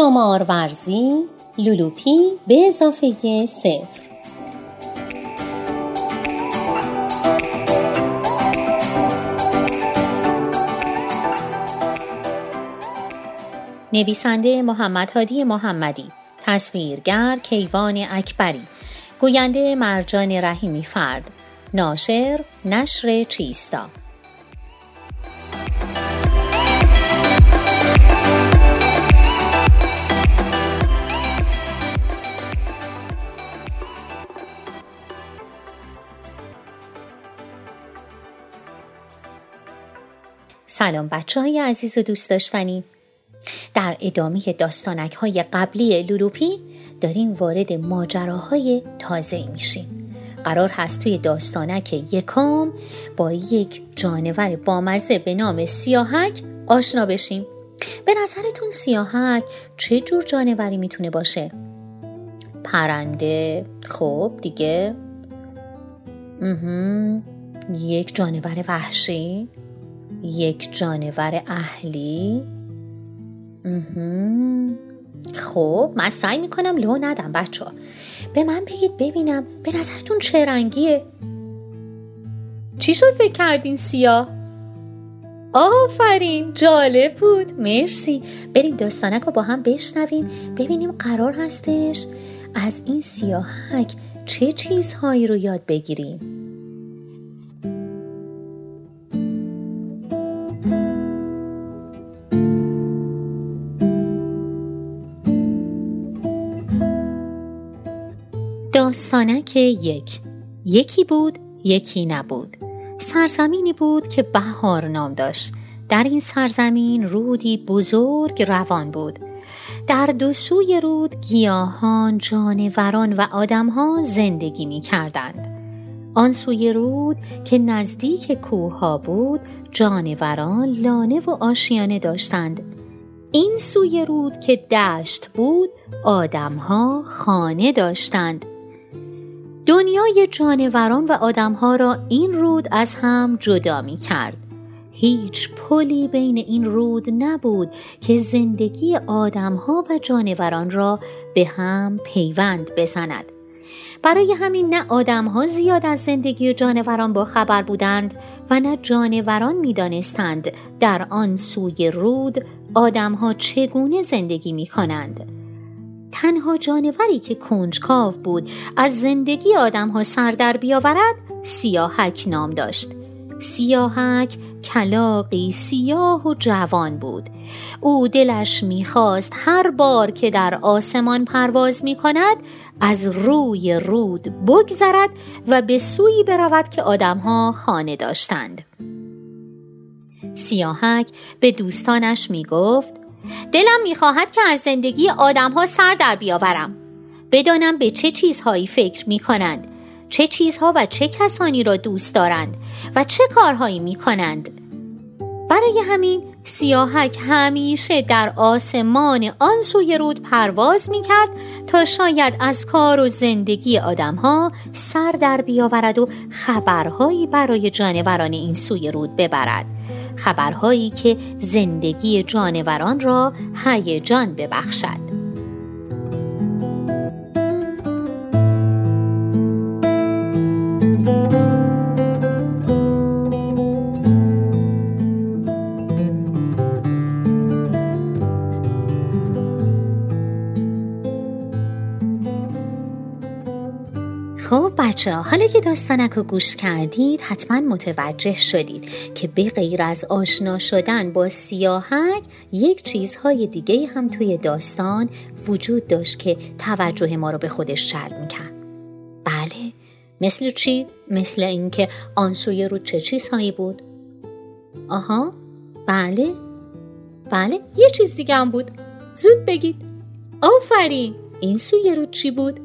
شمار ورزی لولوپی به اضافه صفر. نویسنده محمد هادی محمدی تصویرگر کیوان اکبری گوینده مرجان رحیمی فرد ناشر نشر چیستا. سلام بچه های عزیز و دوست داشتنی. در ادامه داستانک های قبلی لولوپی داریم وارد ماجراهای تازه میشیم. قرار هست توی داستانک یکم با یک جانور بامزه به نام سیاهک آشنا بشیم. به نظرتون سیاهک چه جور جانوری می‌تونه باشه؟ پرنده. خب دیگه. یک جانور وحشی. یک جانور اهلی. خب من سعی می‌کنم لو ندم بچه به من بگید ببینم به نظرتون چه رنگیه. چی شد فکر کردین سیاه؟ آفرین جالب بود. مرسی. بریم داستانک رو با هم بشنویم ببینیم قرار هستش از این سیاهک چه چیزهایی رو یاد بگیریم. داستانک یک. یکی بود یکی نبود. سرزمینی بود که بهار نام داشت. در این سرزمین رودی بزرگ روان بود. در دو سوی رود گیاهان، جانوران و آدمها زندگی می کردند. آن سوی رود که نزدیک کوه بود جانوران لانه و آشیانه داشتند. این سوی رود که دشت بود آدمها خانه داشتند. دنیای جانوران و آدمها را این رود از هم جدا می کرد. هیچ پلی بین این رود نبود که زندگی آدمها و جانوران را به هم پیوند بزند. برای همین نه آدمها زیاد از زندگی جانوران با خبر بودند و نه جانوران می‌دانستند در آن سوی رود آدمها چگونه زندگی می کنند. تنها جانوری که کنجکاو بود از زندگی آدم ها سر در بیاورد سیاهک نام داشت. سیاهک کلاقی سیاه و جوان بود. او دلش می‌خواست هر بار که در آسمان پرواز می کند از روی رود بگذرد و به سوی برود که آدمها خانه داشتند. سیاهک به دوستانش می گفت دلم می‌خواهد که از زندگی آدمها سر در بیاورم. بدانم به چه چیزهایی فکر می کنند چه چیزها و چه کسانی را دوست دارند و چه کارهایی می کنند برای همین سیاهک همیشه در آسمان آن سوی رود پرواز می کرد تا شاید از کار و زندگی آدمها سر در بیاورد و خبرهایی برای جانوران این سوی رود ببرد. خبرهایی که زندگی جانوران را هیجان ببخشد. خب بچه حالا که داستانک رو گوش کردید حتما متوجه شدید که به غیر از آشنا شدن با سیاهک یک چیزهای دیگه هم توی داستان وجود داشت که توجه ما رو به خودش جلب می‌کرد بله مثل چی؟ مثل اینکه آن سوی رو چه چیزهایی بود؟ آها بله بله یه چیز دیگه هم بود زود بگید آفرین این سوی رو چی بود؟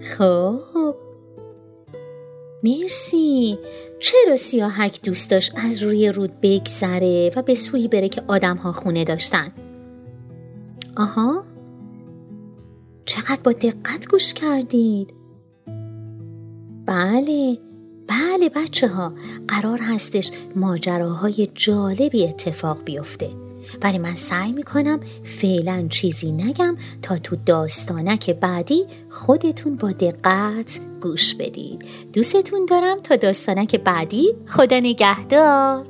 خب. مرسی. چرا سیاهک دوست داشت از روی رود بگذره و به سوی بره که آدم ها خونه داشتن؟ آها. چقدر با دقت گوش کردید. بله. بله بچه ها قرار هستش ماجراهای جالبی اتفاق بیفته. ولی من سعی می‌کنم فعلا چیزی نگم تا تو داستانک بعدی خودتون با دقت گوش بدید. دوستتون دارم تا داستانک بعدی. خدا نگهدار.